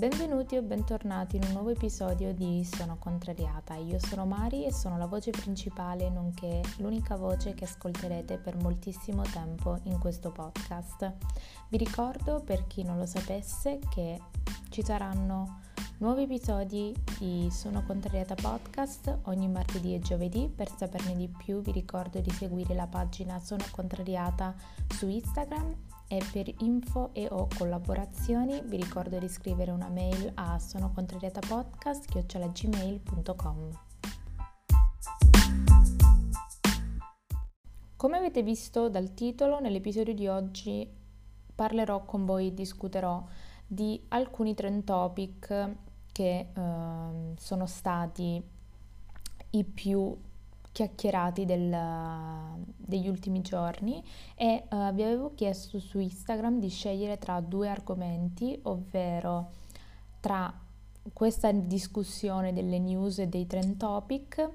Benvenuti o bentornati in un nuovo episodio di Sono Contrariata. Io sono Mari e sono la voce principale, nonché l'unica voce che ascolterete per moltissimo tempo in questo podcast. Vi ricordo, per chi non lo sapesse, che ci saranno nuovi episodi di Sono Contrariata Podcast ogni martedì e giovedì. Per saperne di più vi ricordo di seguire la pagina Sono Contrariata su Instagram e per info e o collaborazioni vi ricordo di scrivere una mail a sonocontrariatapodcast.gmail.com Come avete visto dal titolo, nell'episodio di oggi parlerò con voi e discuterò di alcuni trend topic che eh, sono stati i più chiacchierati del, degli ultimi giorni e uh, vi avevo chiesto su Instagram di scegliere tra due argomenti, ovvero tra questa discussione delle news e dei trend topic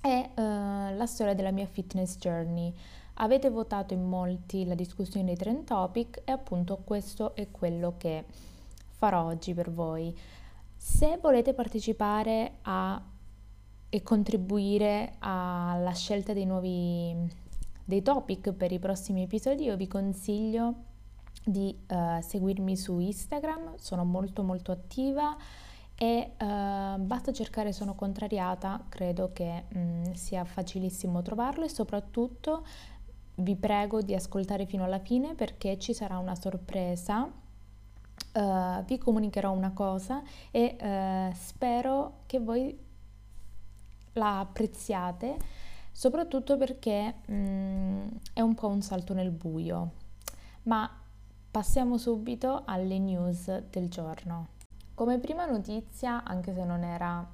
e uh, la storia della mia fitness journey. Avete votato in molti la discussione dei trend topic e appunto questo è quello che farò oggi per voi. Se volete partecipare a e contribuire alla scelta dei nuovi dei topic per i prossimi episodi, io vi consiglio di uh, seguirmi su Instagram, sono molto molto attiva e uh, basta cercare sono contrariata, credo che um, sia facilissimo trovarlo e soprattutto vi prego di ascoltare fino alla fine perché ci sarà una sorpresa. Uh, vi comunicherò una cosa e spero che voi la apprezziate, soprattutto perché mh, mm, è un po' un salto nel buio. Ma passiamo subito alle news del giorno. Come prima notizia, anche se non era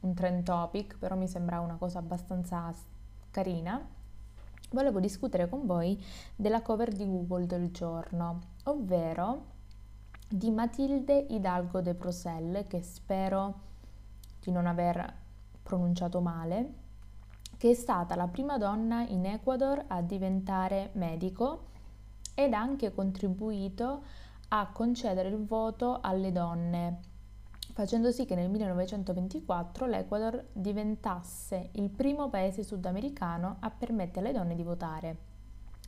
un trend topic, però mi sembra una cosa abbastanza carina, volevo discutere con voi della cover di Google del giorno, ovvero di Matilde Hidalgo de Prosel, che spero di non aver pronunciato male, che è stata la prima donna in Ecuador a diventare medico ed ha anche contribuito a concedere il voto alle donne, facendo sì che nel 1924 l'Ecuador diventasse il primo paese sudamericano a permettere alle donne di votare.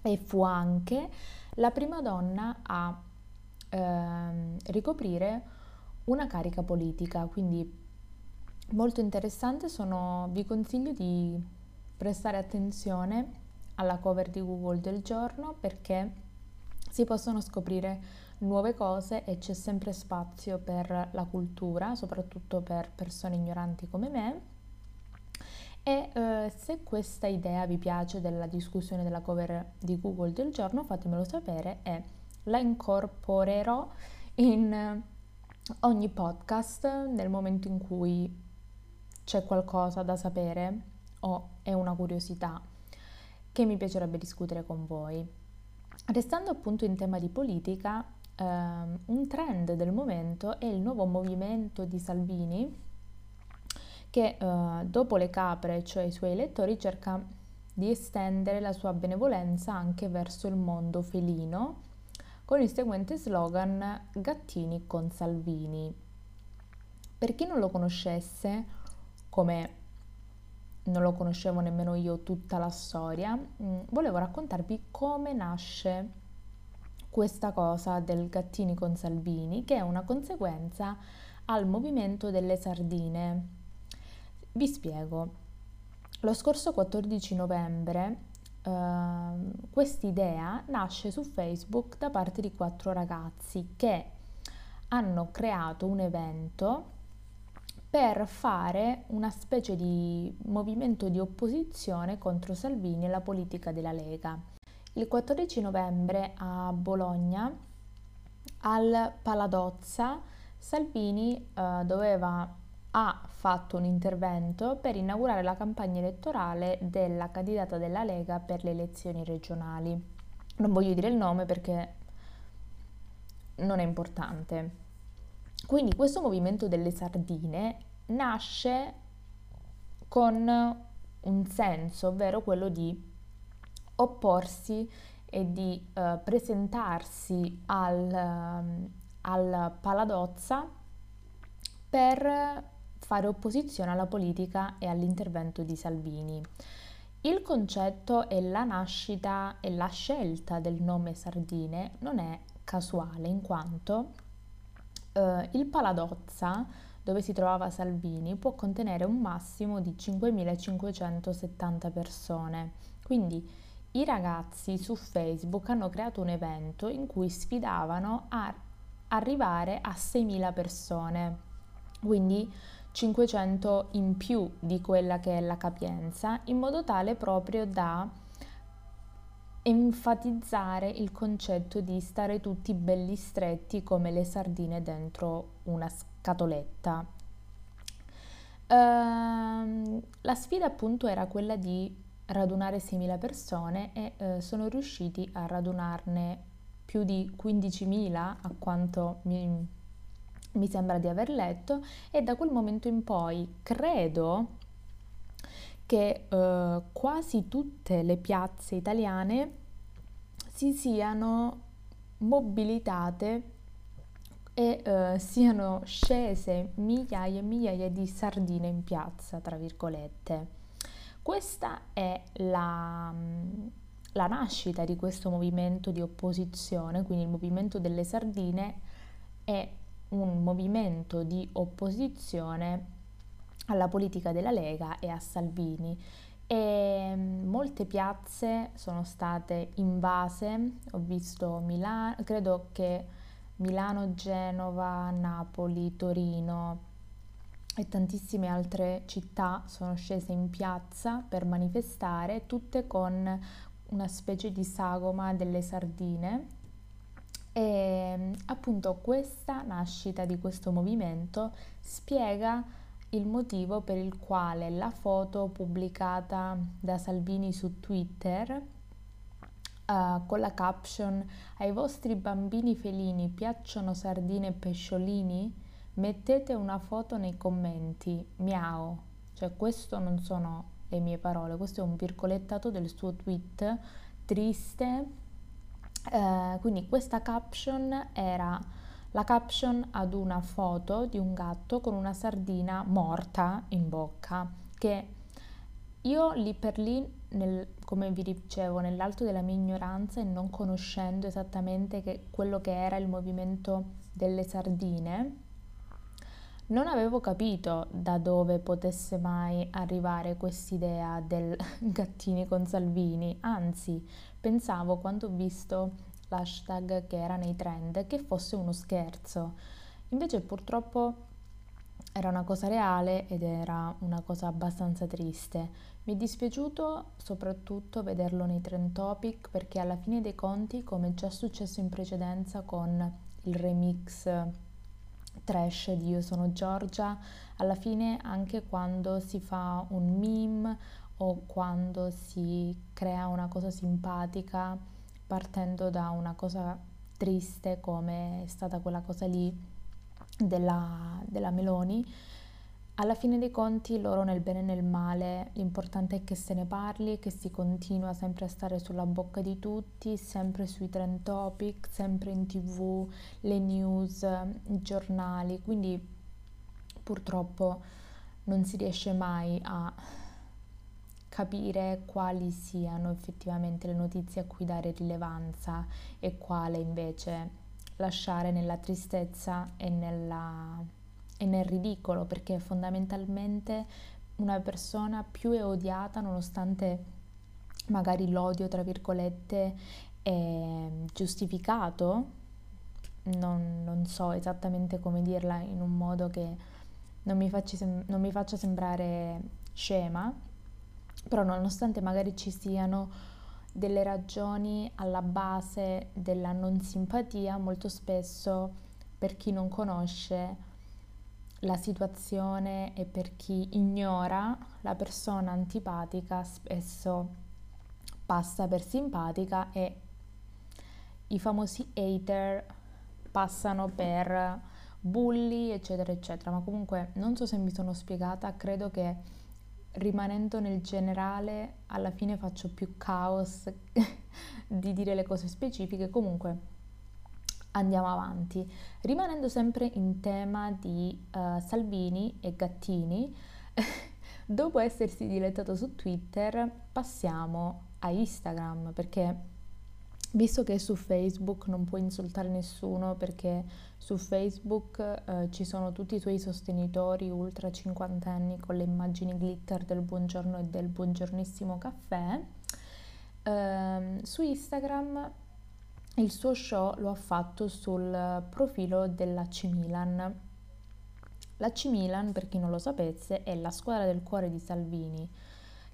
E fu anche la prima donna a eh, ricoprire una carica politica, quindi molto interessante, sono, vi consiglio di prestare attenzione alla cover di Google del giorno perché si possono scoprire nuove cose e c'è sempre spazio per la cultura, soprattutto per persone ignoranti come me. E eh, se questa idea vi piace della discussione della cover di Google del giorno, fatemelo sapere e la incorporerò in ogni podcast nel momento in cui c'è qualcosa da sapere o è una curiosità che mi piacerebbe discutere con voi. Restando appunto in tema di politica, ehm, un trend del momento è il nuovo movimento di Salvini che eh, dopo le capre, cioè i suoi elettori, cerca di estendere la sua benevolenza anche verso il mondo felino con il seguente slogan Gattini con Salvini. Per chi non lo conoscesse, come non lo conoscevo nemmeno io tutta la storia, mm, volevo raccontarvi come nasce questa cosa del Gattini con Salvini, che è una conseguenza al movimento delle sardine. Vi spiego. Lo scorso 14 novembre eh, quest'idea nasce su Facebook da parte di quattro ragazzi che hanno creato un evento per fare una specie di movimento di opposizione contro Salvini e la politica della Lega. Il 14 novembre a Bologna, al Paladozza, Salvini eh, doveva ha fatto un intervento per inaugurare la campagna elettorale della candidata della Lega per le elezioni regionali. Non voglio dire il nome perché non è importante. Quindi questo movimento delle sardine nasce con un senso, ovvero quello di opporsi e di uh, presentarsi al, al Paladozza per fare opposizione alla politica e all'intervento di Salvini. Il concetto e la nascita e la scelta del nome Sardine non è casuale in quanto eh, il Paladozza dove si trovava Salvini può contenere un massimo di 5.570 persone. Quindi i ragazzi su Facebook hanno creato un evento in cui sfidavano a arrivare a 6.000 persone. Quindi 500 in più di quella che è la capienza, in modo tale proprio da enfatizzare il concetto di stare tutti belli stretti come le sardine dentro una scatoletta. Uh, la sfida appunto era quella di radunare 6.000 persone e uh, sono riusciti a radunarne più di 15.000 a quanto mi, mi sembra di aver letto e da quel momento in poi credo che uh, quasi tutte le piazze italiane si siano mobilitate e uh, siano scese migliaia e migliaia di sardine in piazza, tra virgolette. Questa è la, la nascita di questo movimento di opposizione, quindi il movimento delle sardine è un movimento di opposizione alla politica della Lega e a Salvini e mm, molte piazze sono state invase, ho visto Milano, credo che Milano, Genova, Napoli, Torino e tantissime altre città sono scese in piazza per manifestare, tutte con una specie di sagoma delle sardine. E appunto questa nascita di questo movimento spiega il motivo per il quale la foto pubblicata da Salvini su Twitter uh, con la caption ai vostri bambini felini piacciono sardine e pesciolini? Mettete una foto nei commenti, miau. Cioè questo non sono le mie parole, questo è un virgolettato del suo tweet triste eh, quindi questa caption era la caption ad una foto di un gatto con una sardina morta in bocca che io lì per lì, nel, come vi dicevo, nell'alto della mia ignoranza e non conoscendo esattamente che, quello che era il movimento delle sardine, non avevo capito da dove potesse mai arrivare quest'idea del gattini con Salvini, anzi pensavo quando ho visto l'hashtag che era nei trend che fosse uno scherzo. Invece purtroppo era una cosa reale ed era una cosa abbastanza triste. Mi è dispiaciuto soprattutto vederlo nei trend topic perché alla fine dei conti, come già successo in precedenza con il remix trash di Io sono Giorgia, alla fine anche quando si fa un meme o quando si crea una cosa simpatica partendo da una cosa triste come è stata quella cosa lì della, della Meloni, alla fine dei conti loro nel bene e nel male l'importante è che se ne parli, che si continua sempre a stare sulla bocca di tutti, sempre sui trend topic, sempre in tv, le news, i giornali, quindi purtroppo non si riesce mai a capire quali siano effettivamente le notizie a cui dare rilevanza e quale invece lasciare nella tristezza e nella e nel ridicolo perché fondamentalmente una persona più è odiata nonostante magari l'odio tra virgolette è giustificato non, non so esattamente come dirla in un modo che non mi, sem- non mi faccia sembrare scema però nonostante magari ci siano delle ragioni alla base della non simpatia molto spesso per chi non conosce la situazione e per chi ignora la persona antipatica spesso passa per simpatica e i famosi hater passano per bulli eccetera eccetera. Ma comunque non so se mi sono spiegata credo che rimanendo nel generale alla fine faccio più caos di dire le cose specifiche comunque Andiamo avanti, rimanendo sempre in tema di uh, Salvini e Gattini, dopo essersi dilettato su Twitter passiamo a Instagram perché visto che su Facebook non puoi insultare nessuno perché su Facebook eh, ci sono tutti i tuoi sostenitori ultra cinquantenni con le immagini glitter del buongiorno e del buongiornissimo caffè, eh, su Instagram il suo show lo ha fatto sul profilo dell'AC Milan. L'AC Milan, per chi non lo sapesse, è la squadra del cuore di Salvini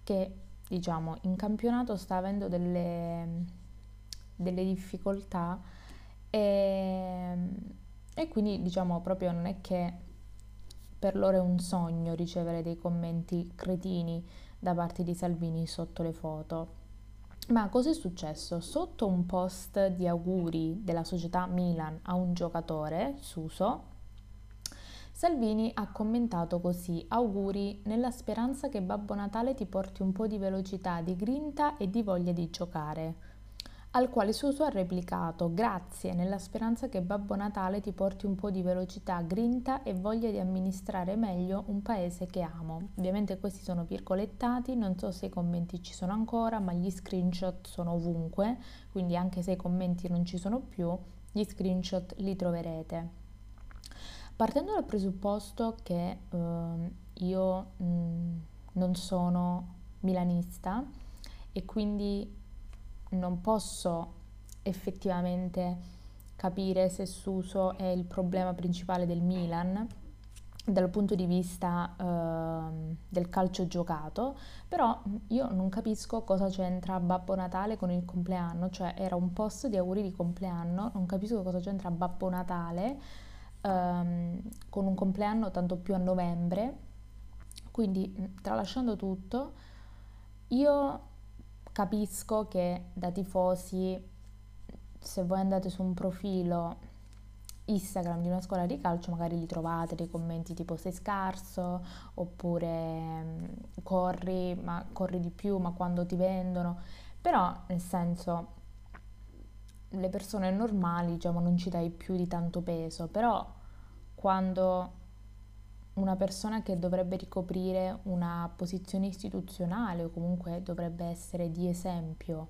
che, diciamo, in campionato sta avendo delle, delle difficoltà e, e quindi, diciamo, proprio non è che per loro è un sogno ricevere dei commenti cretini da parte di Salvini sotto le foto. Ma cosa è successo? Sotto un post di auguri della società Milan a un giocatore, Suso, Salvini ha commentato così: Auguri nella speranza che Babbo Natale ti porti un po' di velocità, di grinta e di voglia di giocare al quale Suso ha replicato grazie nella speranza che Babbo Natale ti porti un po' di velocità, grinta e voglia di amministrare meglio un paese che amo. Ovviamente questi sono virgolettati, non so se i commenti ci sono ancora, ma gli screenshot sono ovunque, quindi anche se i commenti non ci sono più, gli screenshot li troverete. Partendo dal presupposto che eh, io mh, non sono milanista e quindi non posso effettivamente capire se Suso è il problema principale del Milan dal punto di vista uh, del calcio giocato, però io non capisco cosa c'entra Babbo Natale con il compleanno, cioè era un post di auguri di compleanno, non capisco cosa c'entra Babbo Natale um, con un compleanno tanto più a novembre, quindi tralasciando tutto, io Capisco che da tifosi, se voi andate su un profilo Instagram di una scuola di calcio, magari li trovate dei commenti tipo sei scarso, oppure mm, corri, ma corri di più, ma quando ti vendono. Però, nel senso, le persone normali, diciamo, non ci dai più di tanto peso, però quando una persona che dovrebbe ricoprire una posizione istituzionale o comunque dovrebbe essere di esempio.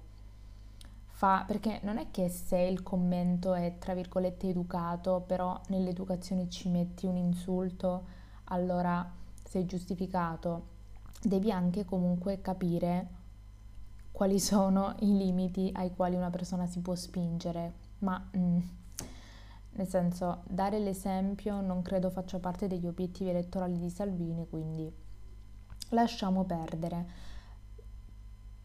Fa, perché non è che se il commento è tra virgolette educato, però nell'educazione ci metti un insulto, allora sei giustificato. Devi anche comunque capire quali sono i limiti ai quali una persona si può spingere, ma mm, nel senso, dare l'esempio non credo faccia parte degli obiettivi elettorali di Salvini, quindi lasciamo perdere.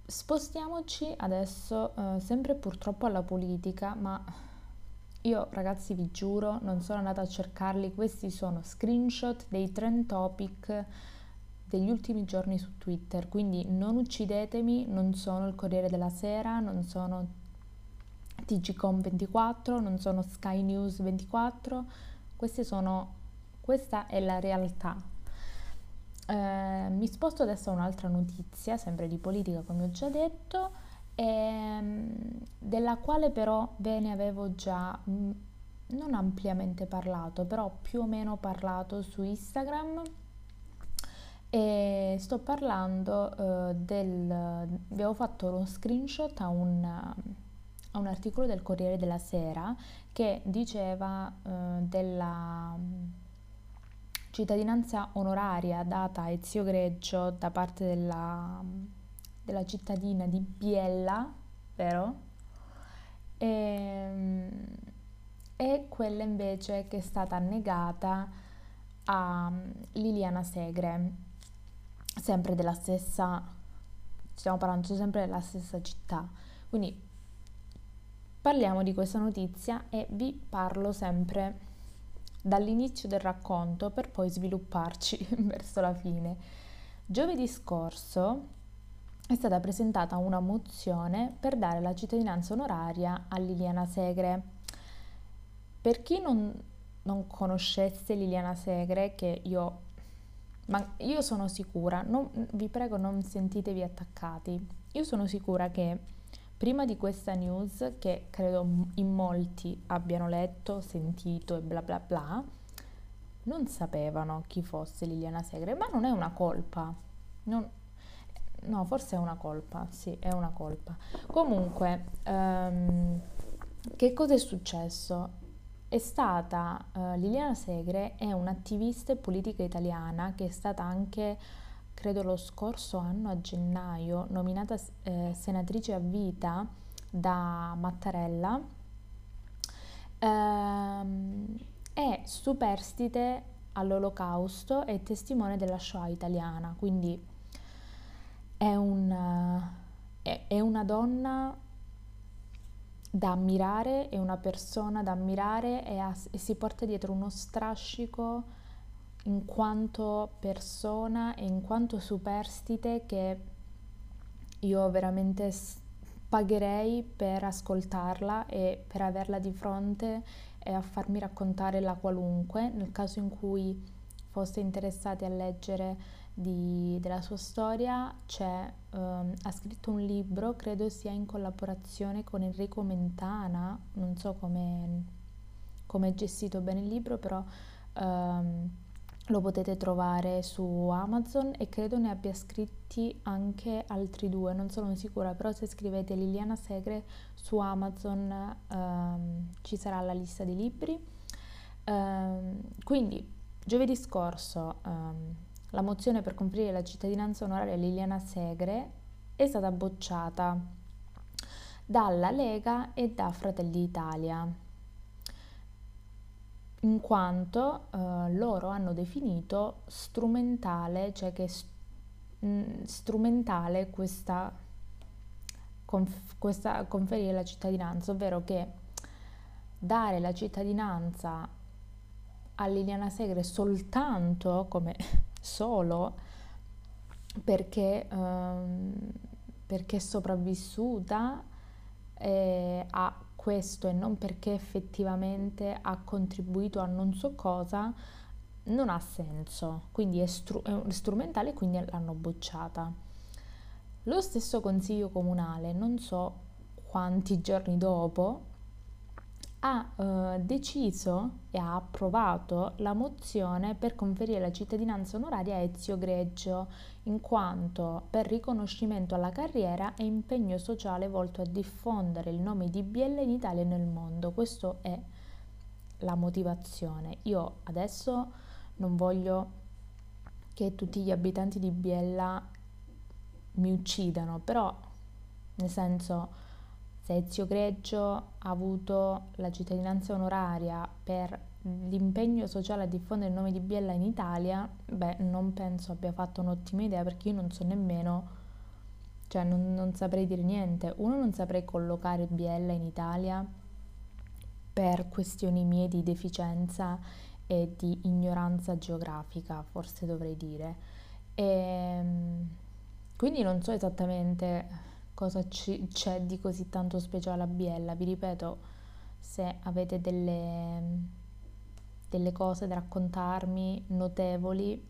Spostiamoci adesso eh, sempre purtroppo alla politica, ma io ragazzi vi giuro non sono andata a cercarli, questi sono screenshot dei trend topic degli ultimi giorni su Twitter, quindi non uccidetemi, non sono il Corriere della Sera, non sono TGCOM 24, non sono Sky News 24, sono, questa è la realtà. Eh, mi sposto adesso a un'altra notizia, sempre di politica come ho già detto, ehm, della quale però ve ne avevo già mm, non ampiamente parlato, però più o meno parlato su Instagram. E sto parlando eh, del... vi avevo fatto uno screenshot a un a un articolo del Corriere della Sera che diceva eh, della mm, cittadinanza onoraria data a Ezio Greggio da parte della, della cittadina di Biella, vero? E, mm, e quella invece che è stata negata a mm, Liliana Segre, sempre della stessa, stiamo parlando sempre della stessa città. Quindi Parliamo di questa notizia e vi parlo sempre dall'inizio del racconto per poi svilupparci verso la fine. Giovedì scorso è stata presentata una mozione per dare la cittadinanza onoraria a Liliana Segre. Per chi non, non conoscesse Liliana Segre, che io, ma io sono sicura, non, vi prego non sentitevi attaccati, io sono sicura che prima di questa news, che credo in molti abbiano letto, sentito e bla bla bla, non sapevano chi fosse Liliana Segre, ma non è una colpa. Non, no, forse è una colpa, sì, è una colpa. Comunque, um, che cosa è successo? È stata uh, Liliana Segre è un'attivista politica italiana che è stata anche credo lo scorso anno a gennaio nominata eh, senatrice a vita da Mattarella ehm, è superstite all'olocausto e testimone della Shoah italiana. Quindi è, un, è, è una donna da ammirare, è una persona da ammirare e, ha, e, si porta dietro uno strascico in quanto persona e in quanto superstite che io veramente pagherei per ascoltarla e per averla di fronte e a farmi raccontare la qualunque nel caso in cui foste interessati a leggere di, della sua storia c'è, um, ha scritto un libro, credo sia in collaborazione con Enrico Mentana, non so come è gestito bene il libro, però um, lo potete trovare su Amazon e credo ne abbia scritti anche altri due, non sono sicura, però se scrivete Liliana Segre su Amazon um, ci sarà la lista dei libri. quindi giovedì scorso la mozione per conferire la cittadinanza onoraria a Liliana Segre è stata bocciata dalla Lega e da Fratelli d'Italia, in quanto eh, loro hanno definito strumentale, cioè che mh, mm, strumentale questa, conf, questa conferire la cittadinanza, ovvero che dare la cittadinanza a Liliana Segre soltanto come solo perché, um, perché è sopravvissuta eh, a questo e non perché effettivamente ha contribuito a non so cosa, non ha senso, quindi è, stru- è strumentale e quindi l'hanno bocciata. Lo stesso consiglio comunale, non so quanti giorni dopo, ha eh, deciso e ha approvato la mozione per conferire la cittadinanza onoraria a Ezio Greggio, in quanto per riconoscimento alla carriera e impegno sociale volto a diffondere il nome di Biella in Italia e nel mondo. Questa è la motivazione. Io adesso non voglio che tutti gli abitanti di Biella mi uccidano, però nel senso se Ezio Greggio ha avuto la cittadinanza onoraria per l'impegno sociale a diffondere il nome di Biella in Italia, beh, non penso abbia fatto un'ottima idea perché io non so nemmeno, cioè non, non saprei dire niente. Uno, non saprei collocare Biella in Italia per questioni mie di deficienza e di ignoranza geografica, forse dovrei dire. E, ehm, quindi non so esattamente cosa ci, c'è di così tanto speciale a Biella. Vi ripeto, se avete delle, delle cose da raccontarmi notevoli,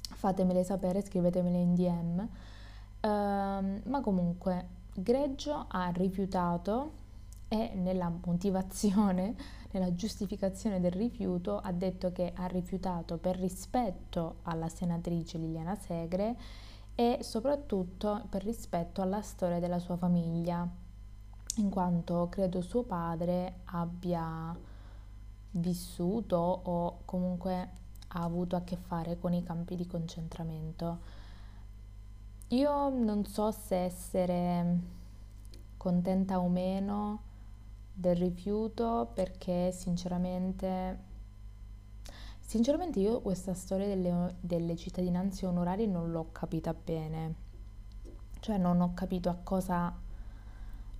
fatemele sapere, scrivetemele in DM. Uh, ehm, ma comunque, Greggio ha rifiutato e nella motivazione, nella giustificazione del rifiuto, ha detto che ha rifiutato per rispetto alla senatrice Liliana Segre e soprattutto per rispetto alla storia della sua famiglia, in quanto credo suo padre abbia vissuto o comunque ha avuto a che fare con i campi di concentramento. Io non so se essere contenta o meno del rifiuto perché sinceramente Sinceramente io questa storia delle, delle cittadinanze onorarie non l'ho capita bene, cioè non ho capito a cosa,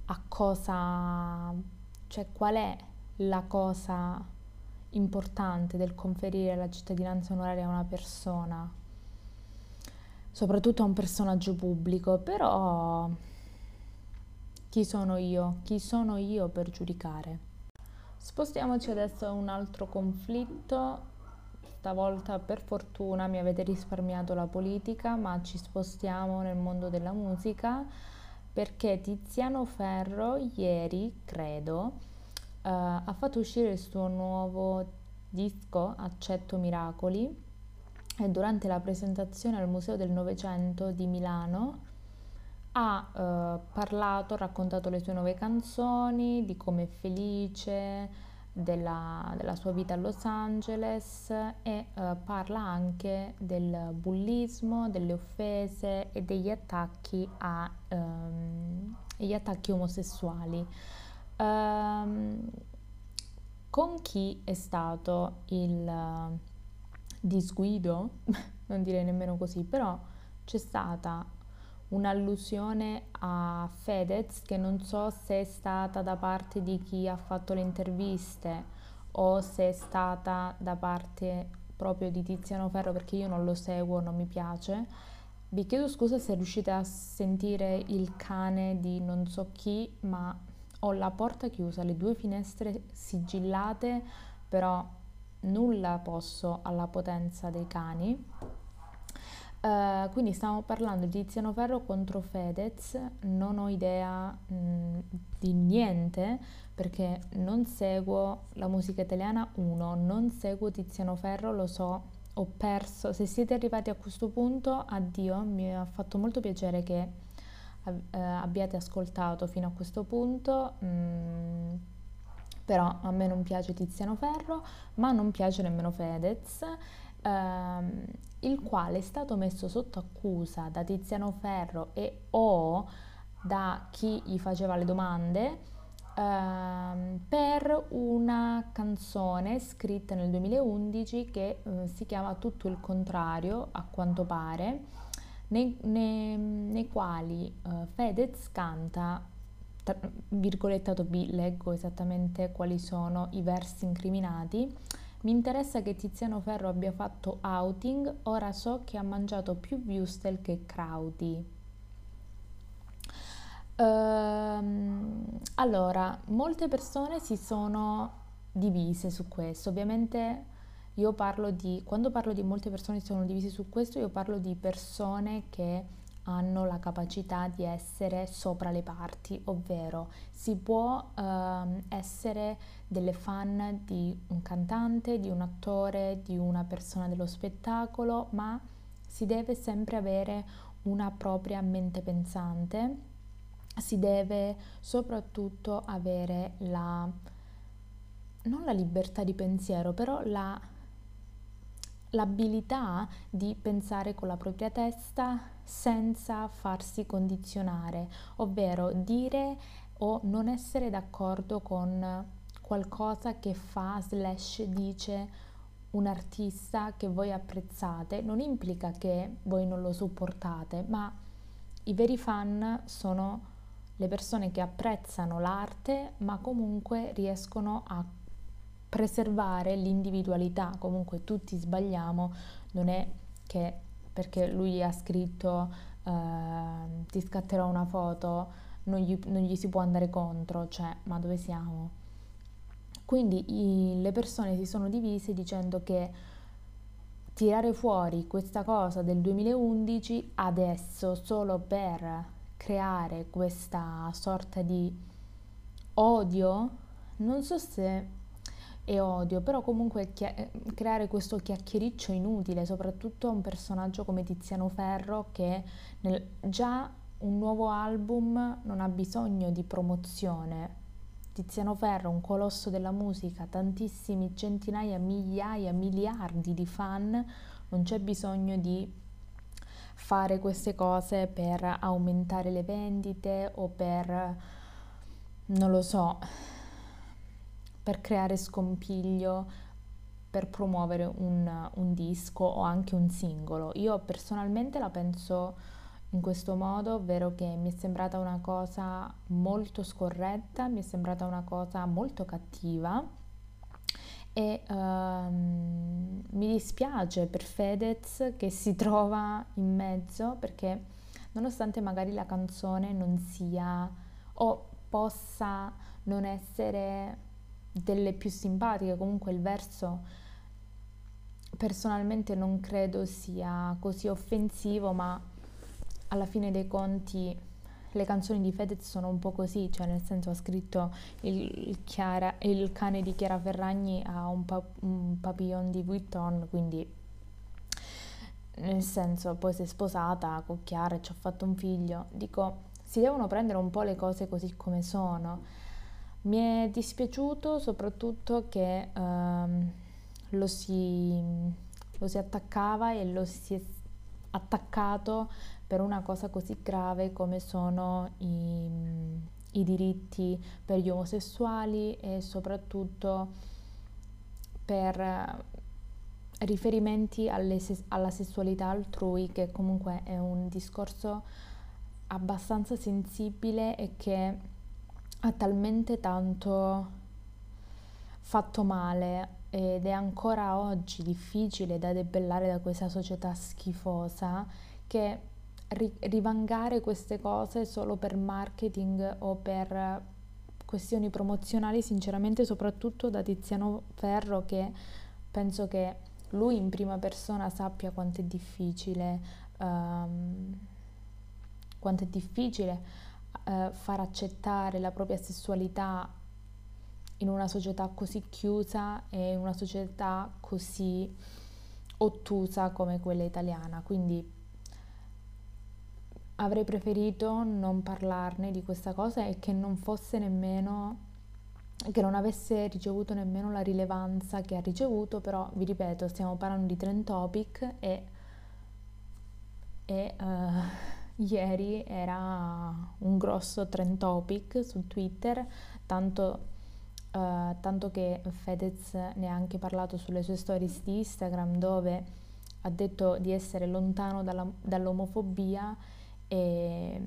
a cosa, cioè qual è la cosa importante del conferire la cittadinanza onoraria a una persona, soprattutto a un personaggio pubblico, però chi sono io? Chi sono io per giudicare? Spostiamoci adesso a un altro conflitto Stavolta per fortuna mi avete risparmiato la politica, ma ci spostiamo nel mondo della musica. perché Tiziano Ferro ieri, credo, uh, ha fatto uscire il suo nuovo disco Accetto Miracoli e durante la presentazione al Museo del Novecento di Milano ha uh, parlato, raccontato le sue nuove canzoni, di come è felice, della, della, sua vita a Los Angeles e uh, parla anche del bullismo, delle offese e degli attacchi, a, um, attacchi omosessuali. Um, con chi è stato il uh, disguido? non direi nemmeno così, però c'è stata un'allusione a Fedez che non so se è stata da parte di chi ha fatto le interviste o se è stata da parte proprio di Tiziano Ferro perché io non lo seguo, non mi piace. Vi chiedo scusa se riuscite a sentire il cane di non so chi, ma ho la porta chiusa, le due finestre sigillate, però nulla posso alla potenza dei cani. Uh, quindi stiamo parlando di Tiziano Ferro contro Fedez, non ho idea mh, di niente perché non seguo la musica italiana 1, non seguo Tiziano Ferro, lo so, ho perso, se siete arrivati a questo punto, addio, mi ha fatto molto piacere che uh, abbiate ascoltato fino a questo punto. Mm, però a me non piace Tiziano Ferro, ma non piace nemmeno Fedez. Ehm, il quale è stato messo sotto accusa da Tiziano Ferro e o da chi gli faceva le domande ehm, per una canzone scritta nel 2011 che eh, si chiama Tutto il contrario, a quanto pare, nei, nei, nei quali eh, Fedez canta virgolettato B, leggo esattamente quali sono i versi incriminati mi interessa che Tiziano Ferro abbia fatto outing, ora so che ha mangiato più Wustel che Crauti. Ehm, allora, molte persone si sono divise su questo. Ovviamente io parlo di, quando parlo di molte persone si sono divise su questo, io parlo di persone che hanno la capacità di essere sopra le parti, ovvero si può uh, essere delle fan di un cantante, di un attore, di una persona dello spettacolo, ma si deve sempre avere una propria mente pensante, si deve soprattutto avere la non la libertà di pensiero, però la, l'abilità di pensare con la propria testa senza farsi condizionare, ovvero dire o non essere d'accordo con qualcosa che fa slash dice un artista che voi apprezzate. Non implica che voi non lo supportate, ma i veri fan sono le persone che apprezzano l'arte ma comunque riescono a preservare l'individualità, comunque tutti sbagliamo, non è che perché lui ha scritto uh, ti scatterò una foto, non gli, non gli, si può andare contro, cioè ma dove siamo? Quindi i, le persone si sono divise dicendo che tirare fuori questa cosa del 2011 adesso solo per creare questa sorta di odio, non so se e odio, però comunque eh, creare questo chiacchiericcio inutile, soprattutto a un personaggio come Tiziano Ferro che nel, già un nuovo album non ha bisogno di promozione. Tiziano Ferro, un colosso della musica, tantissimi centinaia, migliaia, miliardi di fan, non c'è bisogno di fare queste cose per aumentare le vendite o per, non lo so, per creare scompiglio, per promuovere un, un disco o anche un singolo. Io personalmente la penso in questo modo, ovvero che mi è sembrata una cosa molto scorretta, mi è sembrata una cosa molto cattiva e um, mi dispiace per Fedez che si trova in mezzo perché nonostante magari la canzone non sia o possa non essere delle più simpatiche, comunque il verso personalmente non credo sia così offensivo, ma alla fine dei conti le canzoni di Fedez sono un po' così, cioè nel senso ha scritto il, Chiara, il cane di Chiara Ferragni a un, pa, un papillon di Vuitton, quindi nel senso poi si è sposata con Chiara e ci ha fatto un figlio. Dico, si devono prendere un po' le cose così come sono. Mi è dispiaciuto soprattutto che ehm, lo, si, lo si attaccava e lo si è attaccato per una cosa così grave come sono i, i diritti per gli omosessuali e soprattutto per riferimenti alle, alla sessualità altrui, che comunque è un discorso abbastanza sensibile e che ha talmente tanto fatto male ed è ancora oggi difficile da debellare da questa società schifosa che ri- rivangare queste cose solo per marketing o per questioni promozionali, sinceramente soprattutto da Tiziano Ferro che penso che lui in prima persona sappia quanto è difficile, um, quanto è difficile uh, far accettare la propria sessualità in una società così chiusa e in una società così ottusa come quella italiana. Quindi avrei preferito non parlarne di questa cosa e che non fosse nemmeno che non avesse ricevuto nemmeno la rilevanza che ha ricevuto, però vi ripeto, stiamo parlando di trend topic e, e uh, ieri era un grosso trend topic su Twitter, tanto, uh, tanto che Fedez ne ha anche parlato sulle sue stories di Instagram dove ha detto di essere lontano dalla, dall'omofobia e,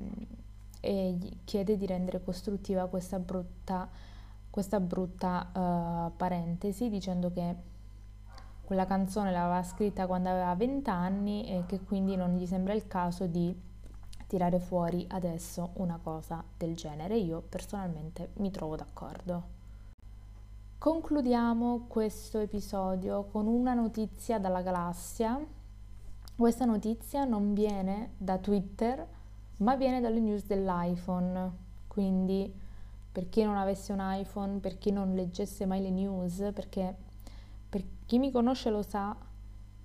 e chiede di rendere costruttiva questa brutta, questa brutta uh, parentesi dicendo che quella canzone l'aveva scritta quando aveva 20 anni e che quindi non gli sembra il caso di tirare fuori adesso una cosa del genere. Io personalmente mi trovo d'accordo. Concludiamo questo episodio con una notizia dalla galassia. Questa notizia non viene da Twitter, ma viene dalle news dell'iPhone. Quindi per chi non avesse un iPhone, per chi non leggesse mai le news, perché per chi mi conosce lo sa,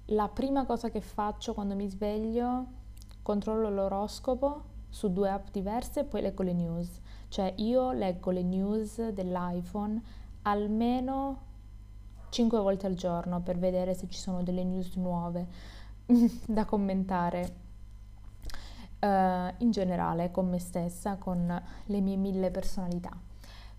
la prima cosa che faccio quando mi sveglio, controllo l'oroscopo su due app diverse e poi leggo le news. Cioè io leggo le news dell'iPhone almeno 5 volte al giorno per vedere se ci sono delle news nuove da commentare uh, in generale con me stessa, con le mie mille personalità.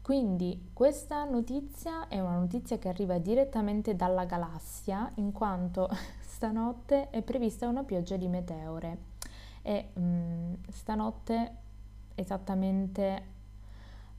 Quindi questa notizia è una notizia che arriva direttamente dalla galassia in quanto stanotte è prevista una pioggia di meteore e um, stanotte esattamente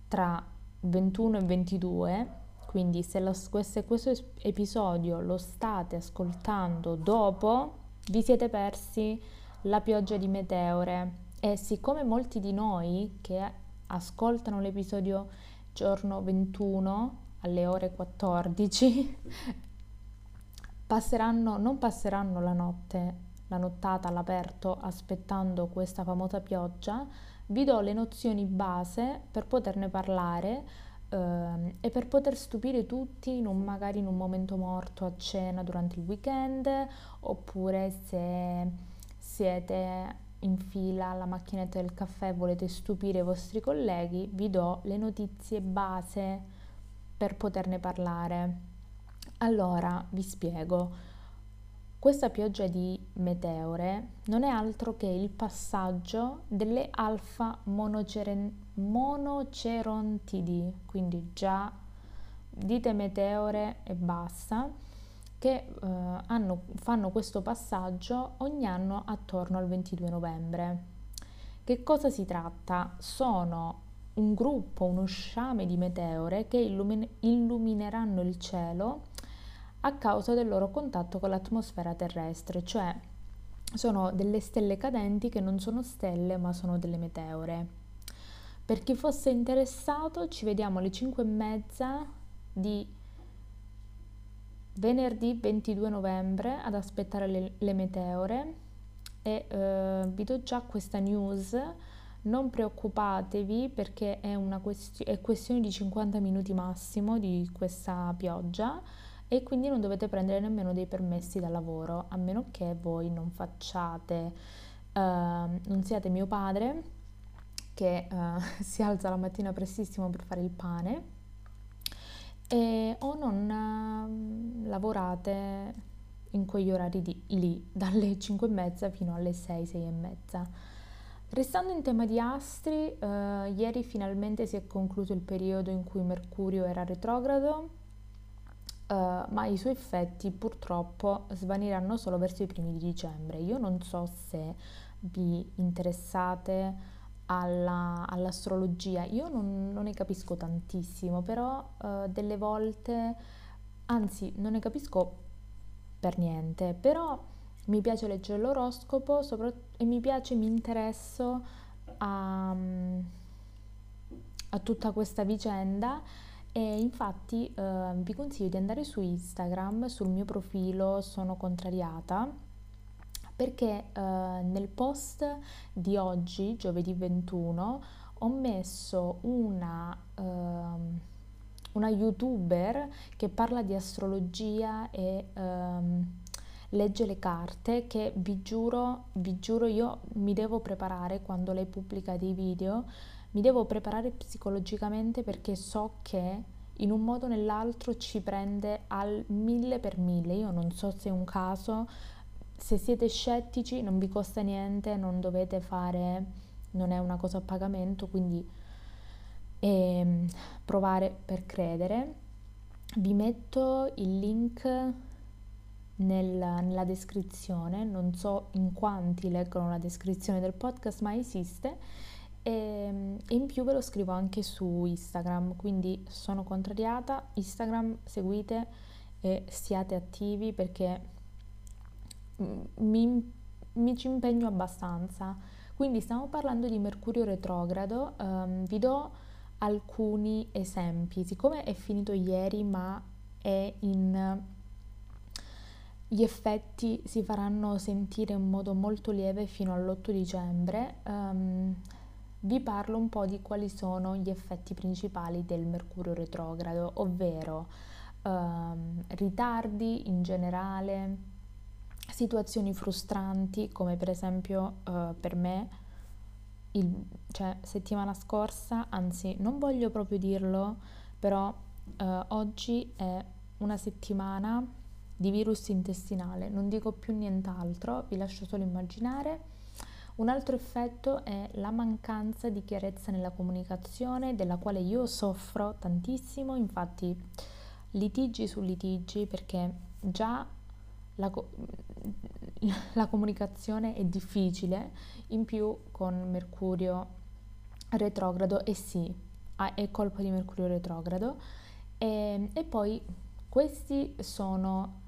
tra 21 e 22 quindi se lo, questo, questo episodio lo state ascoltando dopo vi siete persi la pioggia di meteore. E siccome molti di noi che ascoltano l'episodio giorno 21 alle ore 14 passeranno, non passeranno la notte, la nottata all'aperto aspettando questa famosa pioggia, vi do le nozioni base per poterne parlare eh, e per poter stupire tutti in un, magari in un momento morto a cena durante il weekend oppure se siete in fila alla macchinetta del caffè e volete stupire i vostri colleghi, vi do le notizie base per poterne parlare. Allora, vi spiego. Questa pioggia di meteore non è altro che il passaggio delle alfa monocerontidi, quindi già dite meteore e basta che eh, hanno, fanno questo passaggio ogni anno attorno al 22 novembre. Che cosa si tratta? Sono un gruppo, uno sciame di meteore che illumin- illumineranno il cielo a causa del loro contatto con l'atmosfera terrestre, cioè sono delle stelle cadenti che non sono stelle ma sono delle meteore. Per chi fosse interessato ci vediamo alle 5 e mezza di venerdì 22 novembre ad aspettare le, le meteore. E eh, vi do già questa news. Non preoccupatevi perché è, una questi- è questione di 50 minuti massimo di questa pioggia e quindi non dovete prendere nemmeno dei permessi da lavoro, a meno che voi non facciate, uh, non siate mio padre che uh, si alza la mattina prestissimo per fare il pane e, o non uh, lavorate in quegli orari di, lì, dalle 5 e mezza fino alle 6, 6 e mezza. Restando in tema di astri, uh, ieri finalmente si è concluso il periodo in cui Mercurio era retrogrado Uh, ma i suoi effetti purtroppo svaniranno solo verso i primi di dicembre. Io non so se vi interessate alla, all'astrologia, io non, non, ne capisco tantissimo, però uh, delle volte, anzi non ne capisco per niente, però mi piace leggere l'oroscopo e mi piace, mi interesso a, a tutta questa vicenda e infatti eh, vi consiglio di andare su Instagram, sul mio profilo sono contrariata, perché eh, nel post di oggi, giovedì 21, ho messo una, eh, una youtuber che parla di astrologia e ehm, legge le carte che vi giuro, vi giuro io mi devo preparare quando lei pubblica dei video mi devo preparare psicologicamente perché so che in un modo o nell'altro ci prende al mille per mille. Io non so se è un caso, se siete scettici non vi costa niente, non dovete fare, non è una cosa a pagamento, quindi eh, provare per credere. Vi metto il link nella, nella descrizione, non so in quanti leggono la descrizione del podcast, ma esiste. E, ehm, e, in più ve lo scrivo anche su Instagram, quindi sono contrariata, Instagram seguite e siate attivi perché mi, mi ci impegno abbastanza. Quindi stiamo parlando di Mercurio retrogrado, um, vi do alcuni esempi, siccome è finito ieri ma è in gli effetti si faranno sentire in modo molto lieve fino all'8 dicembre. Um, vi parlo un po' di quali sono gli effetti principali del Mercurio retrogrado, ovvero ehm, ritardi in generale, situazioni frustranti come per esempio eh, per me il, cioè, settimana scorsa, anzi non voglio proprio dirlo, però eh, oggi è una settimana di virus intestinale, non dico più nient'altro, vi lascio solo immaginare. Un altro effetto è la mancanza di chiarezza nella comunicazione, della quale io soffro tantissimo, infatti litigi su litigi perché già la, co- la comunicazione è difficile, in più con Mercurio retrogrado e sì, è colpa di Mercurio retrogrado. E, e poi questi sono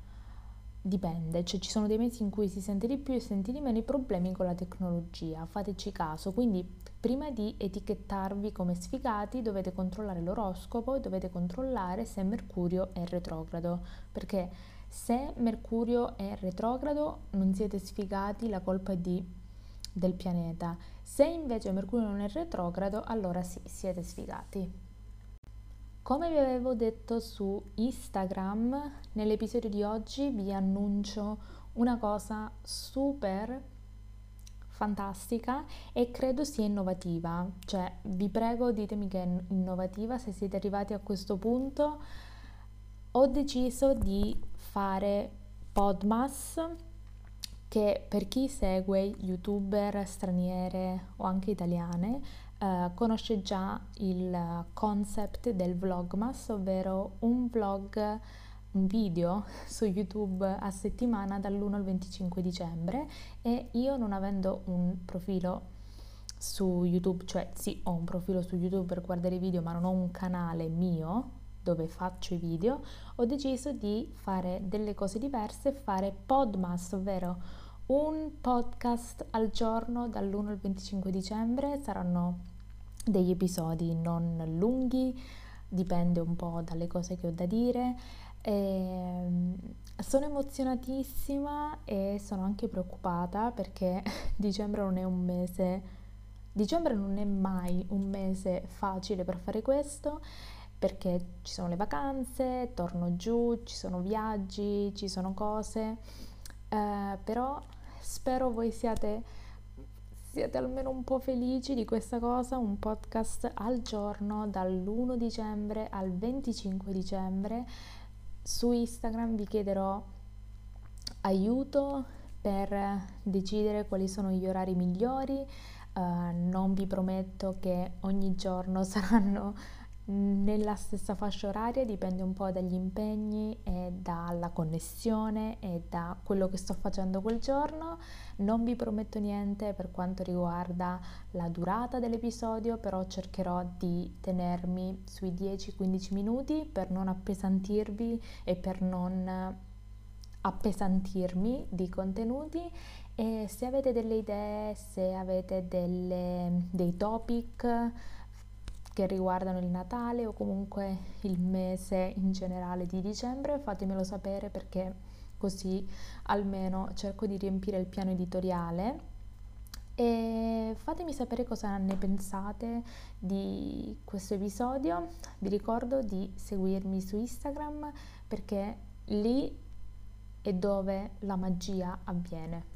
Dipende, cioè ci sono dei mesi in cui si sente di più e senti di meno i problemi con la tecnologia, fateci caso, quindi prima di etichettarvi come sfigati dovete controllare l'oroscopo e dovete controllare se Mercurio è retrogrado, perché se Mercurio è retrogrado non siete sfigati, la colpa è di, del pianeta, se invece Mercurio non è retrogrado allora sì, siete sfigati. Come vi avevo detto su Instagram, nell'episodio di oggi vi annuncio una cosa super fantastica e credo sia innovativa. Cioè, vi prego, ditemi che è innovativa se siete arrivati a questo punto. Ho deciso di fare Podmas che per chi segue youtuber straniere o anche italiane eh, conosce già il concept del vlogmas, ovvero un vlog, un video su YouTube a settimana dall'1 al 25 dicembre e io non avendo un profilo su YouTube, cioè sì ho un profilo su YouTube per guardare i video ma non ho un canale mio dove faccio i video, ho deciso di fare delle cose diverse fare Podmas, ovvero un podcast al giorno dall'1 al 25 dicembre, saranno degli episodi non lunghi, dipende un po' dalle cose che ho da dire. E ehm, sono emozionatissima e sono anche preoccupata perché dicembre non è un mese Dicembre non è mai un mese facile per fare questo perché ci sono le vacanze, torno giù, ci sono viaggi, ci sono cose, eh, però spero voi siate, siate almeno un po' felici di questa cosa, un podcast al giorno dall'1 dicembre al 25 dicembre. Su Instagram vi chiederò aiuto per decidere quali sono gli orari migliori. Uh, non vi prometto che ogni giorno saranno nella stessa fascia oraria, dipende un po' dagli impegni e dalla connessione e da quello che sto facendo quel giorno. Non vi prometto niente per quanto riguarda la durata dell'episodio, però cercherò di tenermi sui 10-15 minuti per non appesantirvi e per non appesantirmi di contenuti e se avete delle idee, se avete delle, dei topic che riguardano il Natale o comunque il mese in generale di dicembre, fatemelo sapere perché così almeno cerco di riempire il piano editoriale e fatemi sapere cosa ne pensate di questo episodio. Vi ricordo di seguirmi su Instagram perché lì è dove la magia avviene.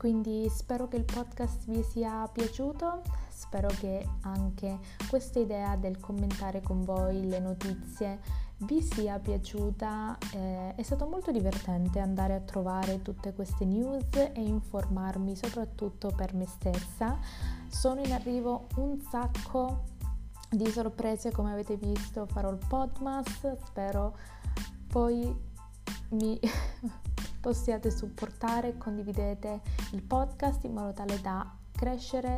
Quindi spero che il podcast vi sia piaciuto, spero che anche questa idea del commentare con voi le notizie vi sia piaciuta. Eh, è stato molto divertente andare a trovare tutte queste news e informarmi soprattutto per me stessa. Sono in arrivo un sacco di sorprese come avete visto farò il podmas spero poi mi possiate supportare e condividete il podcast in modo tale da crescere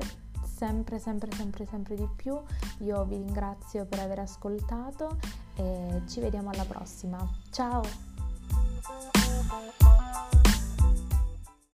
sempre, sempre, sempre, sempre di più. Io vi ringrazio per aver ascoltato e ci vediamo alla prossima. Ciao!